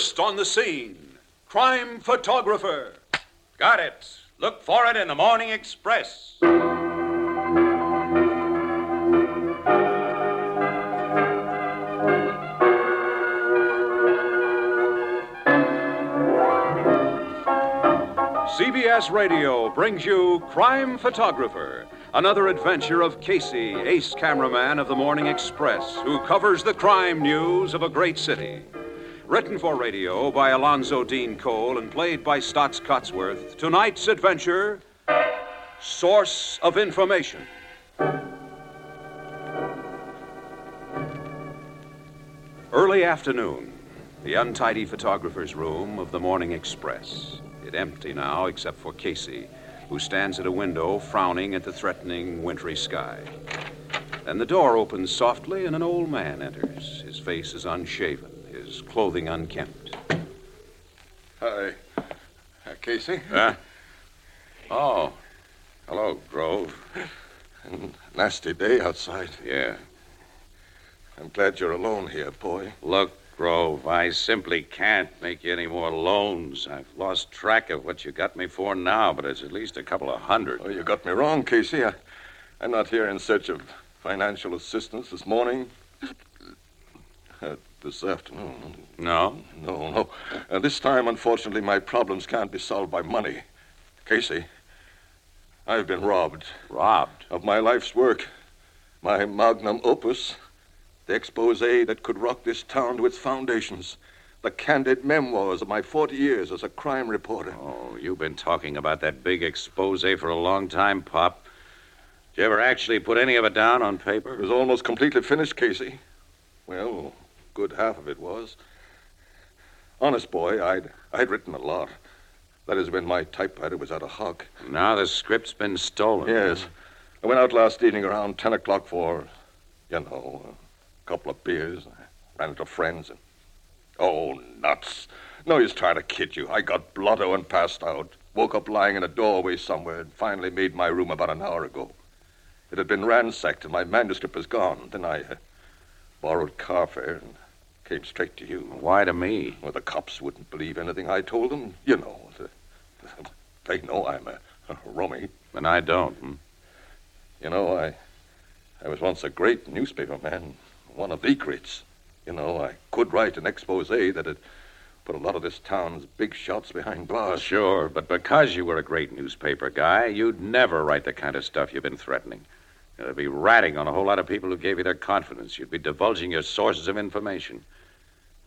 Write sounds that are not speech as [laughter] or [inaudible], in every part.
First on the scene, crime photographer. Got it. Look for it in the Morning Express. CBS Radio brings you Crime Photographer, another adventure of Casey, ace cameraman of the Morning Express, who covers the crime news of a great city. Written for radio by Alonzo Deen Cole and played by Staats Cotsworth, tonight's adventure Source of Information. Early afternoon, the untidy photographer's room of the Morning Express. It empty now, except for Casey, who stands at a window frowning at the threatening wintry sky. Then the door opens softly and an old man enters. His face is unshaven, his clothing unkempt. Hi. Uh, Casey? Huh? Oh. Hello, Grove. [laughs] Nasty day outside. Yeah. I'm glad you're alone here, boy. Look, Grove, I simply can't make you any more loans. I've lost track of what you got me for now, but it's at least a couple of hundred. Oh, you got me wrong, Casey. I, I'm not here in search of financial assistance this morning. [laughs] Uh, this afternoon. No? No, no. Uh, this time, unfortunately, my problems can't be solved by money. Casey, I've been robbed Robbed. of my life's work, my magnum opus, the expose that could rock this town to its foundations, the candid memoirs of my 40 years as a crime reporter. Oh, you've been talking about that big expose for a long time, Pop. Did you ever actually put any of it down on paper? It was almost completely finished, Casey. Well, good half of it was. Honest boy, I'd I'd written a lot. That is when my typewriter was out of hock. Now the script's been stolen. Yes. I went out last evening around 10 o'clock for, you know, a couple of beers. I ran into friends and. Oh, nuts. No use trying to kid you. I got blotto and passed out. Woke up lying in a doorway somewhere and finally made my room about an hour ago. It had been ransacked and my manuscript was gone. Then I uh, borrowed car fare and came straight to you. Why to me? Well, the cops wouldn't believe anything I told them. You know, the, [laughs] they know I'm a, a rummy. And I don't. Hmm? You know, I, I was once a great newspaper man, one of the greats. You know, I could write an expose that had put a lot of this town's big shots behind bars. Sure, but because you were a great newspaper guy, you'd never write the kind of stuff you've been threatening. You'd be ratting on a whole lot of people who gave you their confidence. You'd be divulging your sources of information.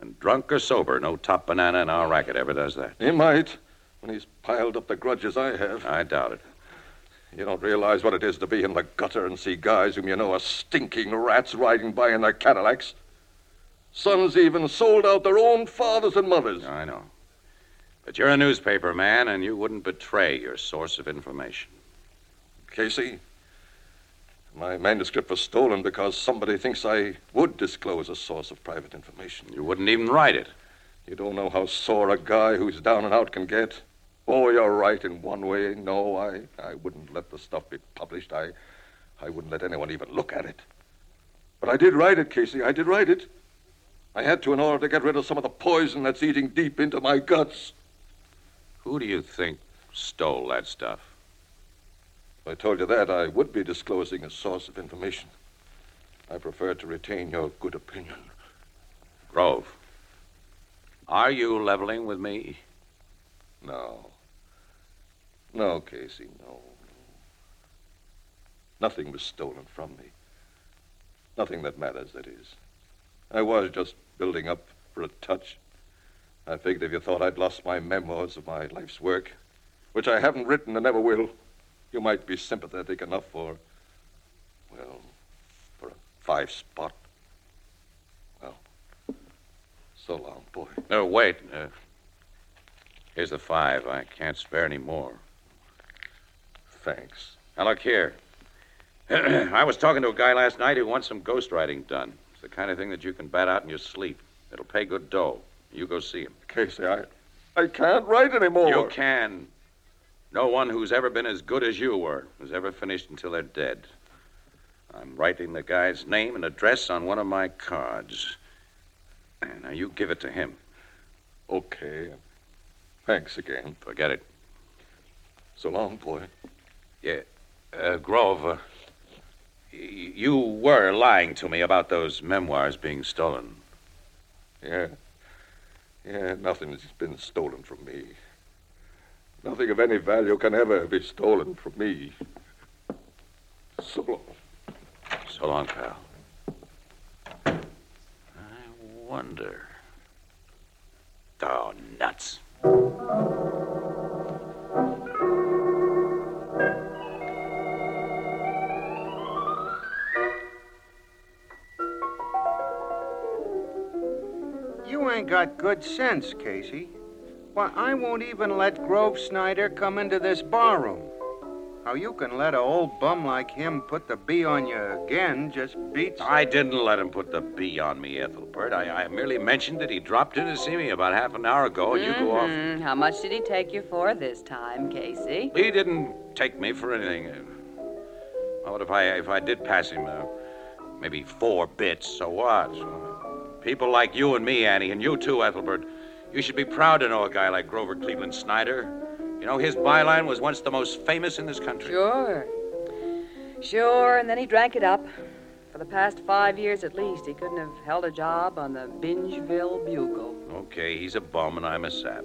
And drunk or sober, no top banana in our racket ever does that. He might, when he's piled up the grudges I have. I doubt it. You don't realize what it is to be in the gutter and see guys whom you know are stinking rats riding by in their Cadillacs. Sons even sold out their own fathers and mothers. I know. But you're a newspaper man, and you wouldn't betray your source of information. Casey, my manuscript was stolen because somebody thinks I would disclose a source of private information. You wouldn't even write it. You don't know how sore a guy who's down and out can get. Oh, you're right in one way. No, I, I wouldn't let the stuff be published. I, I wouldn't let anyone even look at it. But I did write it, Casey. I did write it. I had to in order to get rid of some of the poison that's eating deep into my guts. Who do you think stole that stuff? If I told you that, I would be disclosing a source of information. I prefer to retain your good opinion. Grove. Are you leveling with me? No. No, Casey, no. Nothing was stolen from me. Nothing that matters, that is. I was just building up for a touch. I figured if you thought I'd lost my memoirs of my life's work, which I haven't written and never will, you might be sympathetic enough for, well, for a five spot. Well, so long, boy. No, wait. Uh, here's the five. I can't spare any more. Thanks. Now, look here. [clears throat] I was talking to a guy last night who wants some ghostwriting done. It's the kind of thing that you can bat out in your sleep. It'll pay good dough. You go see him. Casey, I, I can't write anymore. You can. No one who's ever been as good as you were has ever finished until they're dead. I'm writing the guy's name and address on one of my cards. Now, you give it to him. Okay. Thanks again. Forget it. So long, boy. Yeah. Uh, Grove, uh, y- you were lying to me about those memoirs being stolen. Yeah. Yeah, nothing's been stolen from me. Nothing of any value can ever be stolen from me. So long. So long, pal. I wonder. Oh, nuts. You ain't got good sense, Casey. Why, I won't even let Grove Snyder come into this barroom. How you can let a old bum like him put the bee on you again just beats. I didn't let him put the bee on me, Ethelbert. I, I merely mentioned that he dropped in to see me about half an hour ago, and you go off. Mhm. How much did he take you for this time, Casey? He didn't take me for anything. Uh, What if I if I did pass him? Uh, maybe four bits. So what? People like you and me, Annie, and you too, Ethelbert. You should be proud to know a guy like Grover Cleveland Snyder. You know, his byline was once the most famous in this country. Sure. Sure, and then he drank it up. For the past five years at least, he couldn't have held a job on the Bingeville Bugle. Okay, he's a bum and I'm a sap.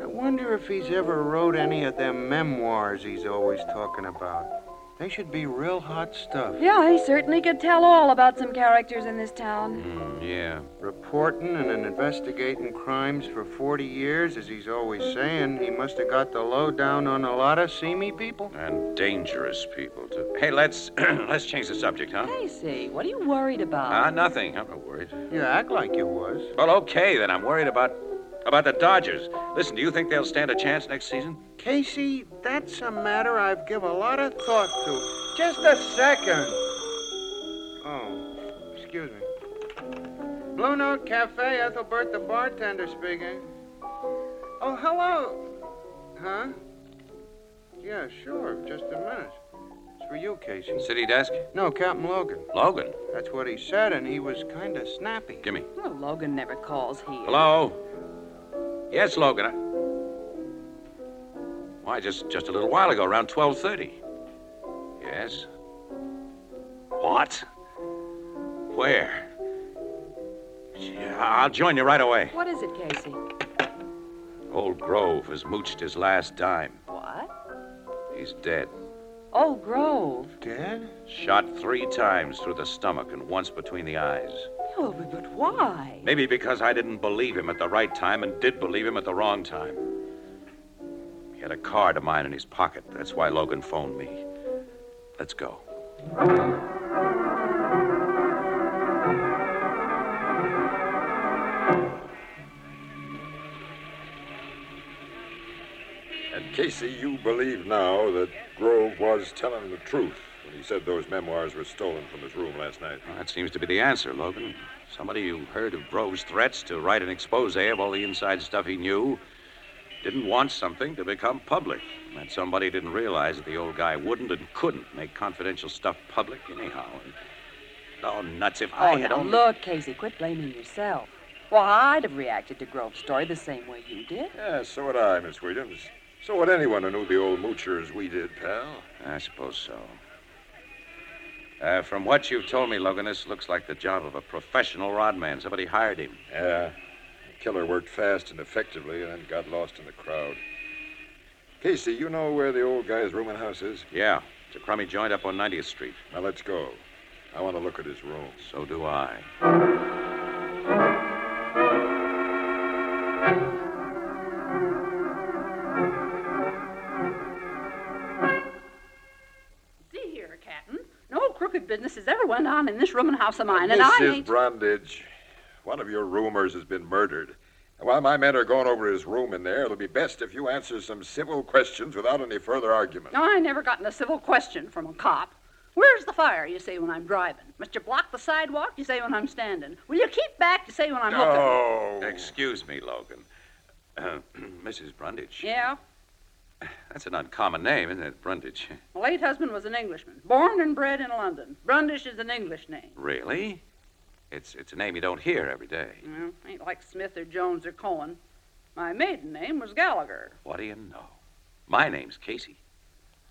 I wonder if he's ever wrote any of them memoirs he's always talking about. They should be real hot stuff. Yeah, he certainly could tell all about some characters in this town. Mm, yeah. Reporting and investigating crimes for 40 years, as he's always saying, he must have got the lowdown on a lot of seamy people. And dangerous people too. Hey, let's [clears throat] let's change the subject, huh? Casey, what are you worried about? Ah, nothing. I'm not worried. You act like you was. Well, okay, then I'm worried about about the Dodgers. Listen, do you think they'll stand a chance next season? Casey, that's a matter I've given a lot of thought to. Just a second. Oh, excuse me. Blue Note Cafe, Ethelbert the bartender speaking. Oh, hello. Huh? Yeah, sure. Just a minute. It's for you, Casey. City desk? No, Captain Logan. Logan. That's what he said, and he was kind of snappy. Give me. Well, Logan never calls here. Hello? Yes, Logan. I... Why, just just a little while ago, around 12:30. Yes. What? Where? Yeah, I'll join you right away. What is it, Casey? Old Grove has mooched his last dime. What? He's dead. Old Grove. Dead? Shot three times through the stomach and once between the eyes. Oh, but, but why? Maybe because I didn't believe him at the right time and did believe him at the wrong time. He had a card of mine in his pocket. That's why Logan phoned me. Let's go. And Casey, you believe now that Grove was telling the truth when he said those memoirs were stolen from his room last night. Well, that seems to be the answer, Logan. Somebody who heard of Grove's threats to write an expose of all the inside stuff he knew didn't want something to become public. That somebody didn't realize that the old guy wouldn't and couldn't make confidential stuff public anyhow. And, oh, nuts, if I Oh, had now only... look, Casey, quit blaming yourself. Well, I'd have reacted to Grove's story the same way you did. Yeah, so would I, Miss Williams. So would anyone who knew the old moocher as we did, pal. I suppose so. Uh, from what you've told me, Logan, this looks like the job of a professional rodman. Somebody hired him. Yeah. The killer worked fast and effectively and then got lost in the crowd. Casey, you know where the old guy's rooming and house is? Yeah, it's a crummy joint up on 90th Street. Now let's go. I want to look at his room. So do I. See here, Captain. No crooked business has ever went on in this room and house of mine, and I Mrs. ain't. Brundage, one of your roomers has been murdered. And while my men are going over his room in there, it'll be best if you answer some civil questions without any further argument. I never gotten a civil question from a cop. Where's the fire, you say, when I'm driving? Must you block the sidewalk, you say, when I'm standing? Will you keep back, you say, when I'm hooking? No. Excuse me, Logan. [clears throat] Uh, Mrs. Brundage. Yeah, That's an uncommon name, isn't it, Brundage? my late husband was an Englishman, born and bred in London. Brundage is an English name. Really? It's it's a name you don't hear every day. Well, ain't like Smith or Jones or Cohen. My maiden name was Gallagher. What do you know? My name's Casey.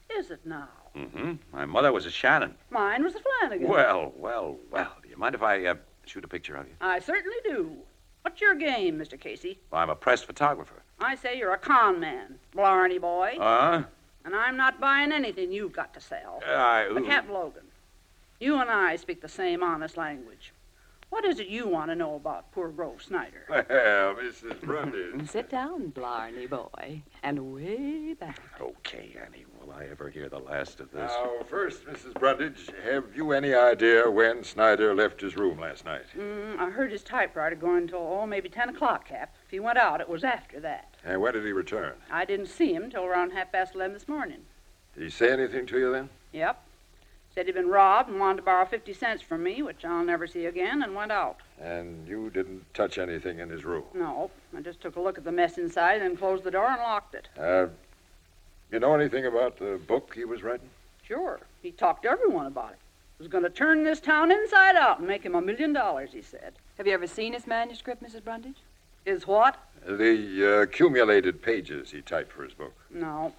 Is it now? Mm-hmm. My mother was a Shannon. Mine was a Flanagan. Well, well, well. Do you mind if I uh, shoot a picture of you? I certainly do. What's your game, Mr. Casey? Well, I'm a press photographer. I say you're a con man, Blarney boy, Uh? and I'm not buying anything you've got to sell. I. But Captain Logan, you and I speak the same honest language. What is it you want to know about poor Grove Snyder? [laughs] Well, Mrs. Brundage. Sit down, Blarney boy, and way back. Okay, Annie. Will I ever hear the last of this? Now, first, Mrs. Brundage, have you any idea when Snyder left his room last night? Mm, I heard his typewriter going until, oh, maybe 10 o'clock, Cap. If he went out, it was after that. And when did he return? I didn't see him till around half past 11 this morning. Did he say anything to you then? Yep. Said he'd been robbed and wanted to borrow 50 cents from me, which I'll never see again, and went out. And you didn't touch anything in his room? No, I just took a look at the mess inside, and then closed the door and locked it. Uh, you know anything about the book he was writing? Sure. He talked to everyone about it. He Was going to turn this town inside out and make him a million dollars, he said. Have you ever seen his manuscript, Mrs. Brundage? Is what? The uh, accumulated pages he typed for his book. No.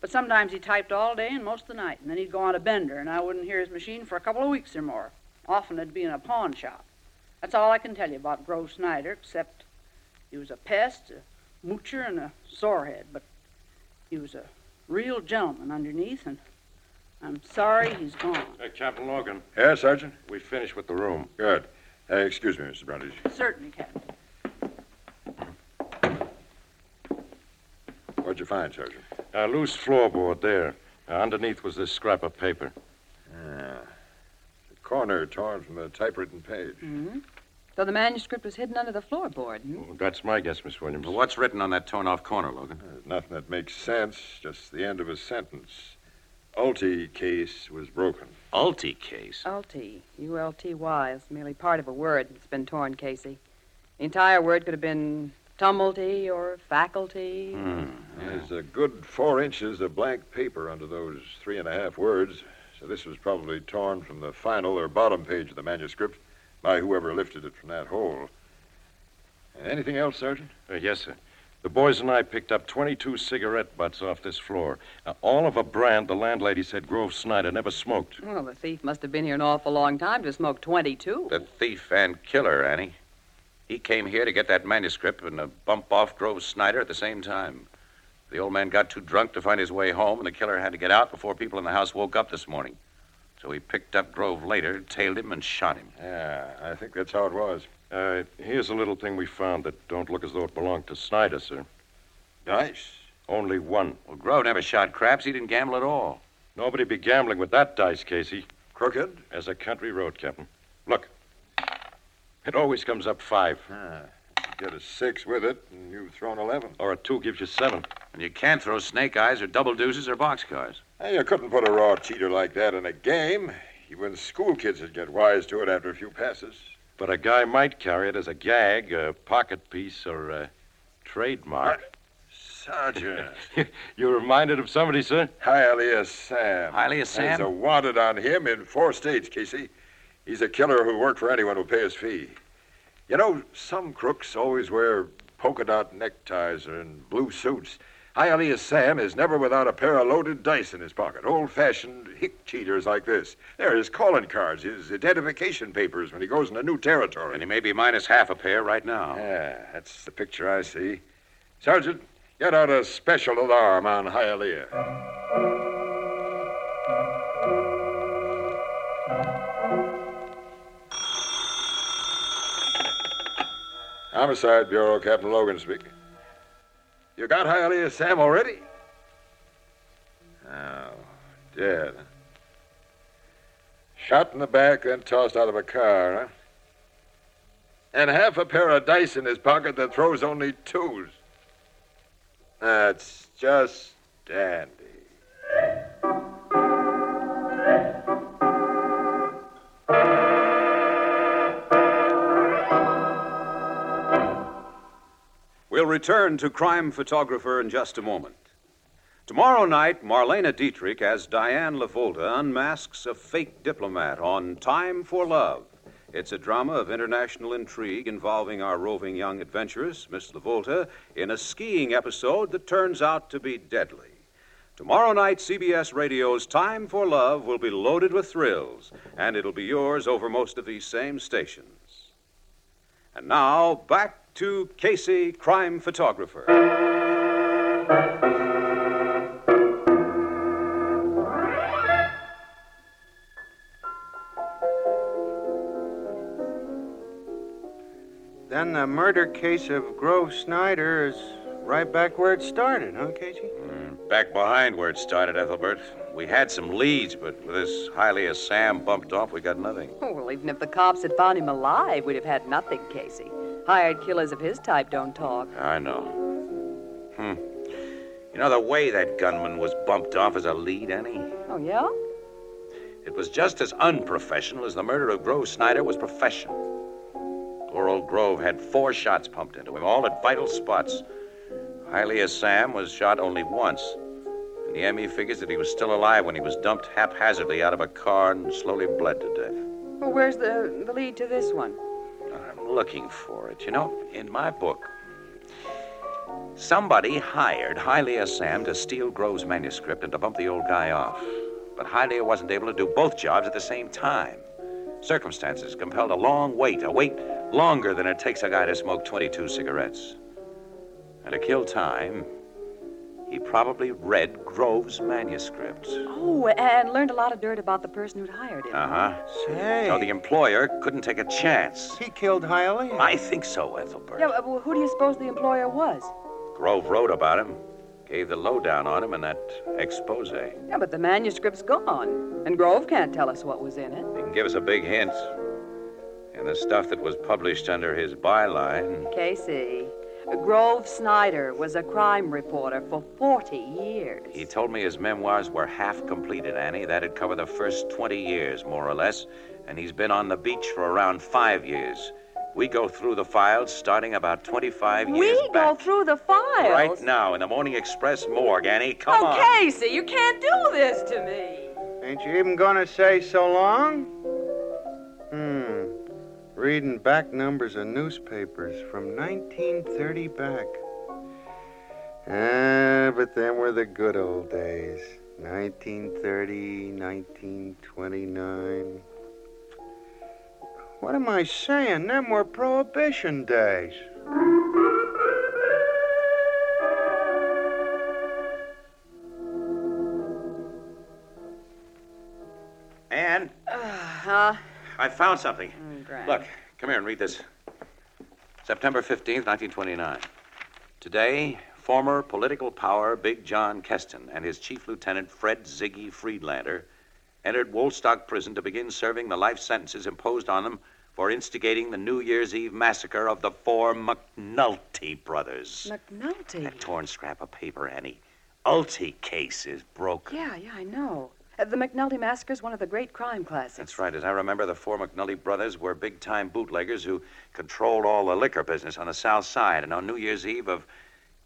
But sometimes he typed all day and most of the night, and then he'd go on a bender, and I wouldn't hear his machine for a couple of weeks or more. Often it'd be in a pawn shop. That's all I can tell you about Grove Snyder, except he was a pest, a moocher, and a sorehead. But he was a real gentleman underneath, and I'm sorry he's gone. Hey, Captain Logan, Yeah, Sergeant? we finished with the room. Good. Uh, excuse me, Mrs. Brundage. Certainly, Captain. What'd you find, Sergeant? A loose floorboard there. Uh, underneath was this scrap of paper. Ah, the corner torn from the typewritten page. Mm-hmm. So the manuscript was hidden under the floorboard. Hmm? Oh, that's my guess, Miss Williams. Well, what's written on that torn off corner, Logan? There's nothing that makes sense, just the end of a sentence. Ulti case was broken. Ulti case. Ulty. U-L-T-Y. It's merely part of a word that's been torn, Casey. The entire word could have been tumulty or faculty. Hmm. There's a good four inches of blank paper under those three and a half words, so this was probably torn from the final or bottom page of the manuscript by whoever lifted it from that hole. Anything else, Sergeant? Uh, yes, sir. The boys and I picked up 22 cigarette butts off this floor. Uh, all of a brand the landlady said Grove Snyder never smoked. Well, the thief must have been here an awful long time to smoke 22. The thief and killer, Annie. He came here to get that manuscript and uh, bump off Grove Snyder at the same time. The old man got too drunk to find his way home, and the killer had to get out before people in the house woke up this morning. So he picked up Grove later, tailed him, and shot him. Yeah, I think that's how it was. Uh, here's a little thing we found that don't look as though it belonged to Snyder, sir. Dice. Only one. Well, Grove never shot craps. He didn't gamble at all. Nobody be gambling with that dice, Casey, Crooked? as a country road, Captain. Look. It always comes up five, Ah, you get a six with it, and you've thrown 11. or a two gives you seven. And you can't throw snake eyes or double deuces or boxcars. Hey, you couldn't put a raw cheater like that in a game. Even school kids would get wise to it after a few passes. But a guy might carry it as a gag, a pocket piece, or a trademark. Sergeant. [laughs] you reminded of somebody, sir? Hialeah Sam. Hialeah Sam? There's a wanted on him in four states, Casey. He's a killer who worked for anyone who'll pay his fee. You know, some crooks always wear polka dot neckties and blue suits. Hialeah Sam is never without a pair of loaded dice in his pocket. Old fashioned hick cheaters like this. They're his calling cards, his identification papers when he goes into new territory. And he may be minus half a pair right now. Yeah, that's the picture I see. Sergeant, get out a special alarm on Hialeah. Homicide Bureau, Captain Logan speaking. You got Hialeah Sam already? Oh, dead. Shot in the back, then tossed out of a car, huh? and half a pair of dice in his pocket that throws only twos. That's just dandy. Return to Crime Photographer in just a moment. Tomorrow night, Marlene Dietrich as Diane LaVolta unmasks a fake diplomat on Time for Love. It's a drama of international intrigue involving our roving young adventuress, Miss Lavolta, in a skiing episode that turns out to be deadly. Tomorrow night, CBS Radio's Time for Love will be loaded with thrills, and it'll be yours over most of these same stations. And now, back to Casey, crime photographer. Then the murder case of Grove Snyder is right back where it started, huh, Casey? Mm, back behind where it started, Ethelbert. We had some leads, but with this Hialeah Sam bumped off, we got nothing. Oh, well, even if the cops had found him alive, we'd have had nothing, Casey. Hired killers of his type don't talk. I know. Hmm. You know the way that gunman was bumped off as a lead, Annie? Oh, yeah? It was just as unprofessional as the murder of Grove Snyder was professional. Poor old Grove had four shots pumped into him, all at vital spots. Hialeah Sam was shot only once. And the ME figures that he was still alive when he was dumped haphazardly out of a car and slowly bled to death. Well, where's the, the lead to this one? Looking for it. You know, in my book, somebody hired Hialeah Sam to steal Grove's manuscript and to bump the old guy off. But Hialeah wasn't able to do both jobs at the same time. Circumstances compelled a long wait, a wait longer than it takes a guy to smoke 22 cigarettes. And to kill time, he probably read Grove's manuscript. Oh, and learned a lot of dirt about the person who'd hired him. Uh huh. Say, So the employer couldn't take a chance. he killed Hialeah. I think so, Ethelbert. Yeah, well, who do you suppose the employer was? Grove wrote about him, gave the lowdown on him in that expose. Yeah, but the manuscript's gone, and Grove can't tell us what was in it. He can give us a big hint. And the stuff that was published under his byline. Casey, Grove Snyder was a crime reporter for 40 years. He told me his memoirs were half completed, Annie. That'd cover the first 20 years, more or less. And he's been on the beach for around five years. We go through the files starting about 25 years ago. we go through the files. Right now in the Morning Express morgue, Annie. Come on. oh, on. Casey, you can't do this to me. Ain't you even gonna say so long? Hmm. Reading back numbers of newspapers from 1930 back. Ah, but them were the good old days. 1930, 1929. What am I saying? Them were prohibition days. Ann, Huh? I found something. Grand. Look, come here and read this. September 15th, 1929. Today, former political power Big John Keston and his chief lieutenant Fred Ziggy Friedlander entered Woolstock prison to begin serving the life sentences imposed on them for instigating the New Year's Eve massacre of the four McNulty brothers. McNulty. That torn scrap of paper, Annie. Ulty case is broken. Yeah, yeah, I know. Uh, the McNulty Massacre is one of the great crime classics. That's right. As I remember, the four McNulty brothers were big time bootleggers who controlled all the liquor business on the South Side. And on New Year's Eve of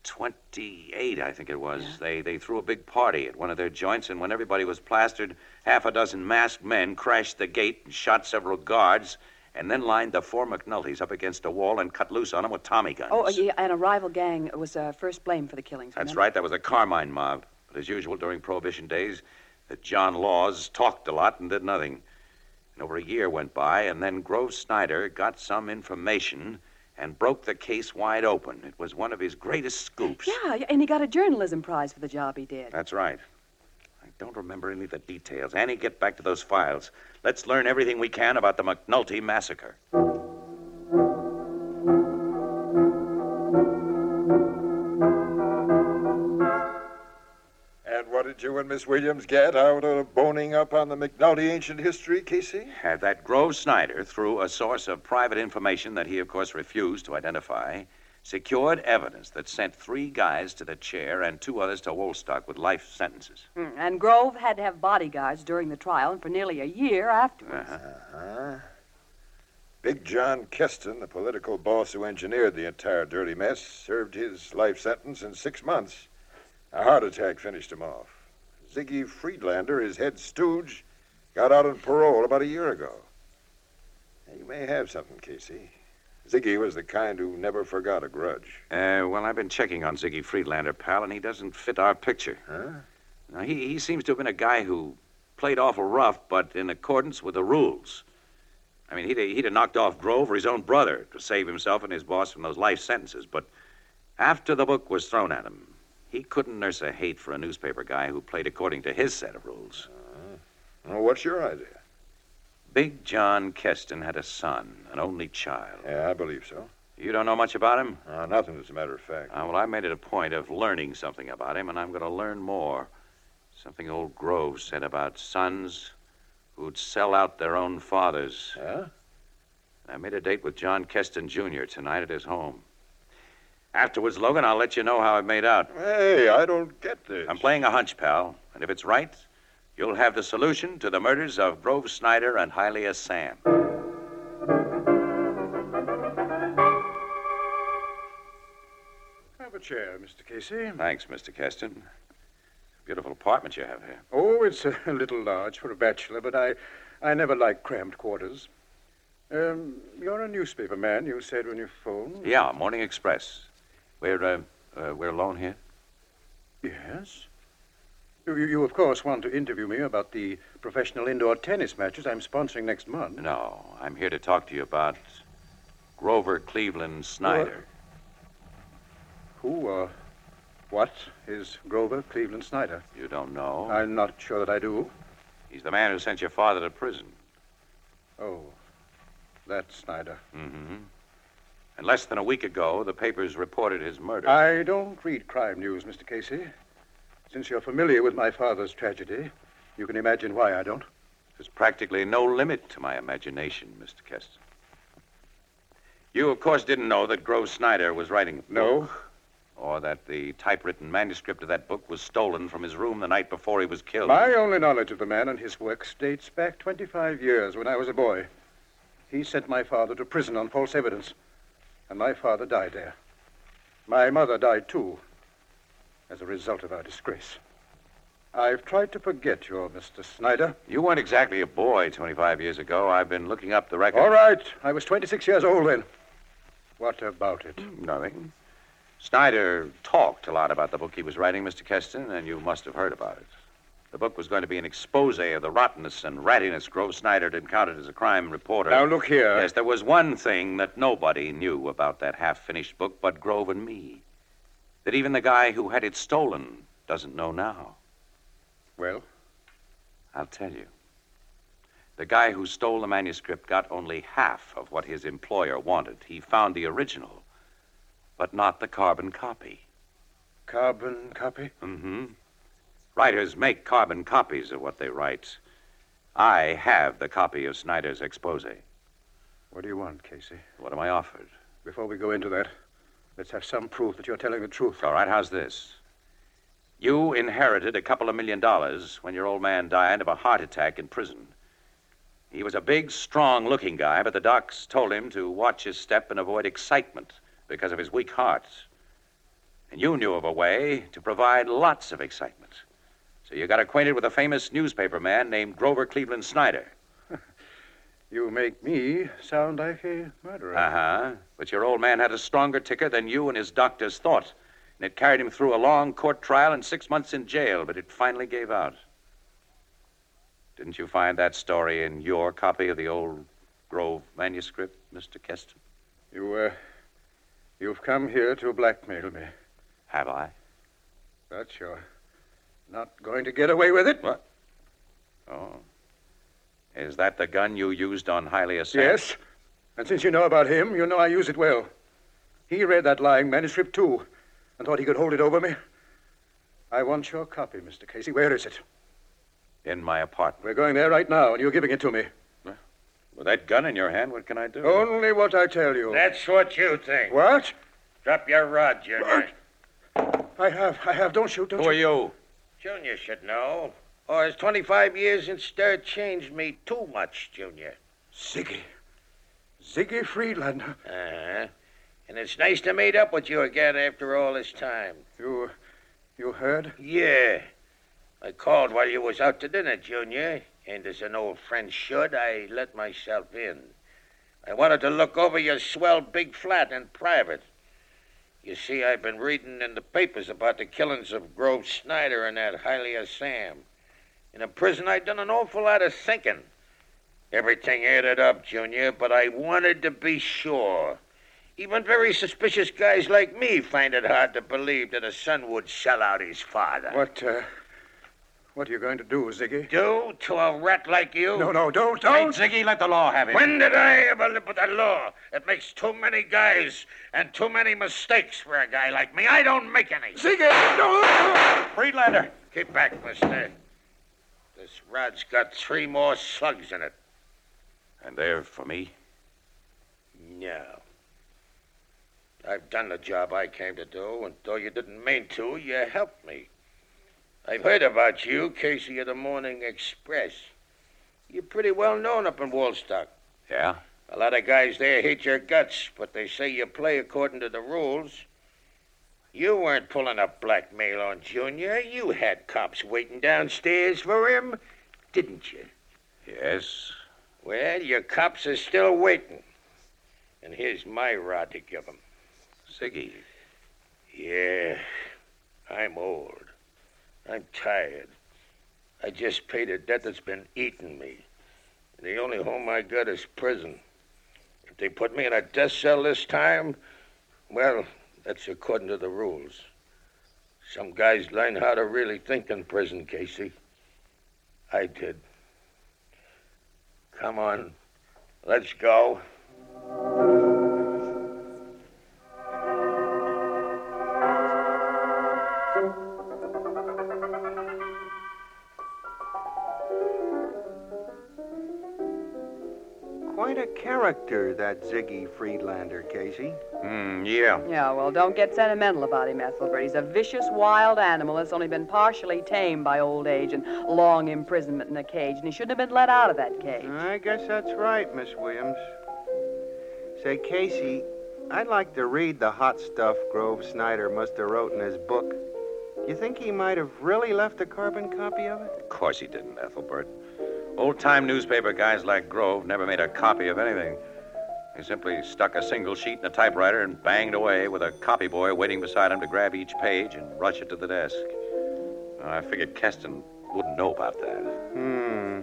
28, I think it was, they, they threw a big party at one of their joints. And when everybody was plastered, half a dozen masked men crashed the gate and shot several guards. And then lined the four McNultys up against a wall and cut loose on them with Tommy guns. Oh, uh, yeah, and a rival gang was uh, first blamed for the killings. That's remember? right. That was a Carmine mob. But as usual during Prohibition days, that John Laws talked a lot and did nothing. And over a year went by, and then Grove Snyder got some information and broke the case wide open. It was one of his greatest scoops. Yeah, and he got a journalism prize for the job he did. That's right. I don't remember any of the details. Annie, get back to those files. Let's learn everything we can about the McNulty massacre. You and Miss Williams get out of boning up on the McNulty ancient history, Casey? Had that Grove Snyder, through a source of private information that he, of course, refused to identify, secured evidence that sent three guys to the chair and two others to Woolstock with life sentences. Hmm, And Grove had to have bodyguards during the trial and for nearly a year afterwards. Uh-huh. Big John Keston, the political boss who engineered the entire dirty mess, served his life sentence in six months. A heart attack finished him off. Ziggy Friedlander, his head stooge, got out on parole about a year ago. You may have something, Casey. Ziggy was the kind who never forgot a grudge. Uh, well, I've been checking on Ziggy Friedlander, pal, and he doesn't fit our picture. Huh? Now, he, he seems to have been a guy who played awful rough, but in accordance with the rules. I mean, he'd, he'd have knocked off Grove or his own brother to save himself and his boss from those life sentences. But after the book was thrown at him, he couldn't nurse a hate for a newspaper guy who played according to his set of rules. Well, what's your idea? Big John Keston had a son, an only child. Yeah, I believe so. You don't know much about him? Uh, nothing, as a matter of fact. Uh, well, I made it a point of learning something about him, and I'm going to learn more. Something old Grove said about sons who'd sell out their own fathers. Yeah? I made a date with John Keston Jr. tonight at his home. Afterwards, Logan, I'll let you know how it made out. Hey, I don't get this. I'm playing a hunch, pal, and if it's right, you'll have the solution to the murders of Grove Snyder and Hialeah Sam. Have a chair, Mr. Casey. Thanks, Mr. Keston. Beautiful apartment you have here. Oh, it's a [laughs] little large for a bachelor, but I, I never like cramped quarters. Um, you're a newspaper man, you said when you phoned. Yeah, Morning Express. We're, uh, uh, we're alone here? Yes. You, you, of course, want to interview me about the professional indoor tennis matches I'm sponsoring next month. No, I'm here to talk to you about Grover Cleveland Snyder. Who, uh, what is Grover Cleveland Snyder? You don't know? I'm not sure that I do. He's the man who sent your father to prison. Oh, that Snyder. Mm-hmm. And less than a week ago, the papers reported his murder. I don't read crime news, Mr. Casey. Since you're familiar with my father's tragedy, you can imagine why I don't. There's practically no limit to my imagination, Mr. Keston. You, of course, didn't know that Grove Snyder was writing a book. No. Or that the typewritten manuscript of that book was stolen from his room the night before he was killed. My only knowledge of the man and his works dates back 25 years when I was a boy. He sent my father to prison on false evidence, and my father died there. My mother died, too, as a result of our disgrace. I've tried to forget your Mr. Snyder. You weren't exactly a boy 25 years ago. I've been looking up the record. All right. I was 26 years old then. What about it? Hmm, nothing. Snyder talked a lot about the book he was writing, Mr. Keston, and you must have heard about it. The book was going to be an expose of the rottenness and rattiness Grove Snyder had encountered as a crime reporter. Now, look here. Yes, there was one thing that nobody knew about that half finished book but Grove and me. That even the guy who had it stolen doesn't know now. Well? I'll tell you. The guy who stole the manuscript got only half of what his employer wanted. He found the original, but not the carbon copy. Carbon copy? Mm hmm. Writers make carbon copies of what they write. I have the copy of Snyder's expose. What do you want, Casey? What am I offered? Before we go into that, let's have some proof that you're telling the truth. All right, how's this? You inherited a couple of million dollars when your old man died of a heart attack in prison. He was a big, strong looking guy, but the docs told him to watch his step and avoid excitement because of his weak heart. And you knew of a way to provide lots of excitement. So you got acquainted with a famous newspaper man named Grover Cleveland Snyder. [laughs] You make me sound like a murderer. Uh huh. But your old man had a stronger ticker than you and his doctors thought. And it carried him through a long court trial and six months in jail, but it finally gave out. Didn't you find that story in your copy of the old Grove manuscript, Mr. Keston? You, uh, you've come here to blackmail me. Have I? That's you're not going to get away with it. What? Oh. Is that the gun you used on Hialeah Sam? Yes. And since you know about him, you know I use it well. He read that lying manuscript, too, and thought he could hold it over me. I want your copy, Mr. Casey. Where is it? In my apartment. We're going there right now, and you're giving it to me. With that gun in your hand, what can I do? Only what I tell you. That's what you think. What? Drop your rod, Junior. I have. I have. Don't shoot. Don't Who are shoot. you? Junior should know. Or has 25 years in stir changed me too much, Junior? Ziggy. Ziggy Friedlander. Uh-huh. And it's nice to meet up with you again after all this time. You. You heard? Yeah. I called while you was out to dinner, Junior. And as an old friend should, I let myself in. I wanted to look over your swell big flat in private. You see, I've been reading in the papers about the killings of Grove Snyder and that Hialeah Sam. In a prison, I'd done an awful lot of thinking. Everything added up, Junior, but I wanted to be sure. Even very suspicious guys like me find it hard to believe that a son would sell out his father. What, uh, what are you going to do, Ziggy? Do to a rat like you? No, no, don't, don't. Ziggy, let the law have it. When did I ever live with the law? It makes too many guys and too many mistakes for a guy like me. I don't make any. Ziggy, no. Friedlander. Keep back, mister. This rod's got three more slugs in it. And they're for me? No. I've done the job I came to do, and though you didn't mean to, you helped me. I've heard about you, Casey of the Morning Express. You're pretty well known up in Woolstock. Yeah? A lot of guys there hate your guts, but they say you play according to the rules. You weren't pulling up blackmail on Junior. You had cops waiting downstairs for him, didn't you? Yes. Well, your cops are still waiting. And here's my rod to give 'em. Ziggy. Yeah, I'm old. I'm tired. I just paid a debt that's been eating me. The only home I got is prison. If they put me in a death cell this time, well, that's according to the rules. Some guys learn how to really think in prison, Casey. I did. Come on, let's go. Character, that Ziggy Friedlander, Casey. Hmm, yeah. Yeah, well, don't get sentimental about him, Ethelbert. He's a vicious, wild animal that's only been partially tamed by old age and long imprisonment in a cage, and he shouldn't have been let out of that cage. I guess that's right, Miss Williams. Say, Casey, I'd like to read the hot stuff Grove Snyder must have wrote in his book. You think he might have really left a carbon copy of it? Of course he didn't, Ethelbert. Old time newspaper guys like Grove never made a copy of anything. He simply stuck a single sheet in a typewriter and banged away with a copy boy waiting beside him to grab each page and rush it to the desk. I figured Keston wouldn't know about that. Hmm.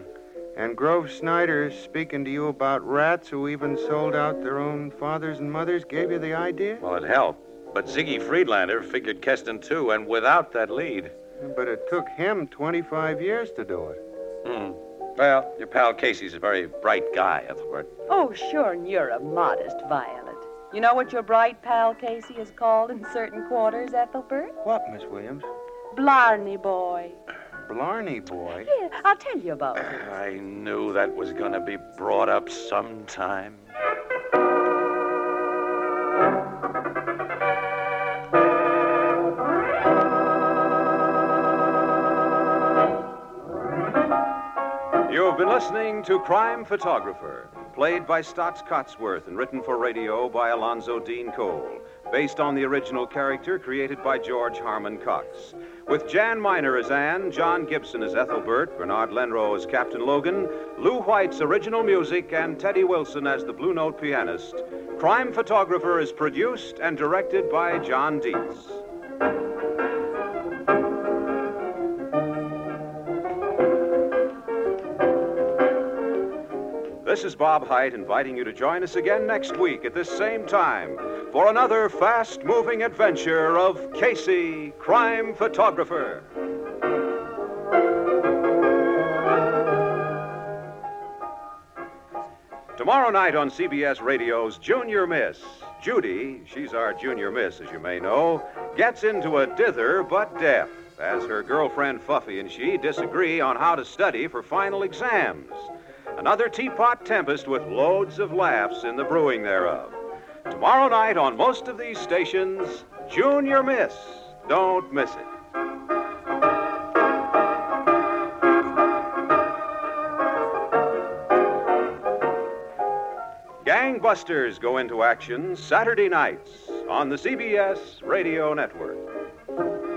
And Grove Snyder speaking to you about rats who even sold out their own fathers and mothers gave you the idea? Well, it helped. But Ziggy Friedlander figured Keston too, and without that lead. But it took him 25 years to do it. Hmm. Well, your pal Casey's a very bright guy, Ethelbert. Oh, sure, and you're a modest violet. You know what your bright pal Casey is called in certain quarters, Ethelbert? What, Miss Williams? Blarney boy. Blarney boy. Yeah, I'll tell you about it. I knew that was going to be brought up sometime. Listening to Crime Photographer, played by Staats Cotsworth and written for radio by Alonzo Deen Cole, based on the original character created by George Harmon Coxe. With Jan Miner as Anne, John Gibson as Ethelbert, Bernard Lenrow as Captain Logan, Lou White's original music, and Teddy Wilson as the Blue Note pianist, Crime Photographer is produced and directed by John Dietz. This is Bob Hite inviting you to join us again next week at this same time for another fast moving adventure of Casey, crime photographer. Tomorrow night on CBS Radio's Junior Miss, Judy, she's our junior miss, as you may know, gets into a dither but deaf as her girlfriend Fuffy and she disagree on how to study for final exams. Another teapot tempest with loads of laughs in the brewing thereof. Tomorrow night on most of these stations, Junior Miss. Don't miss it. Gangbusters go into action Saturday nights on the CBS Radio Network.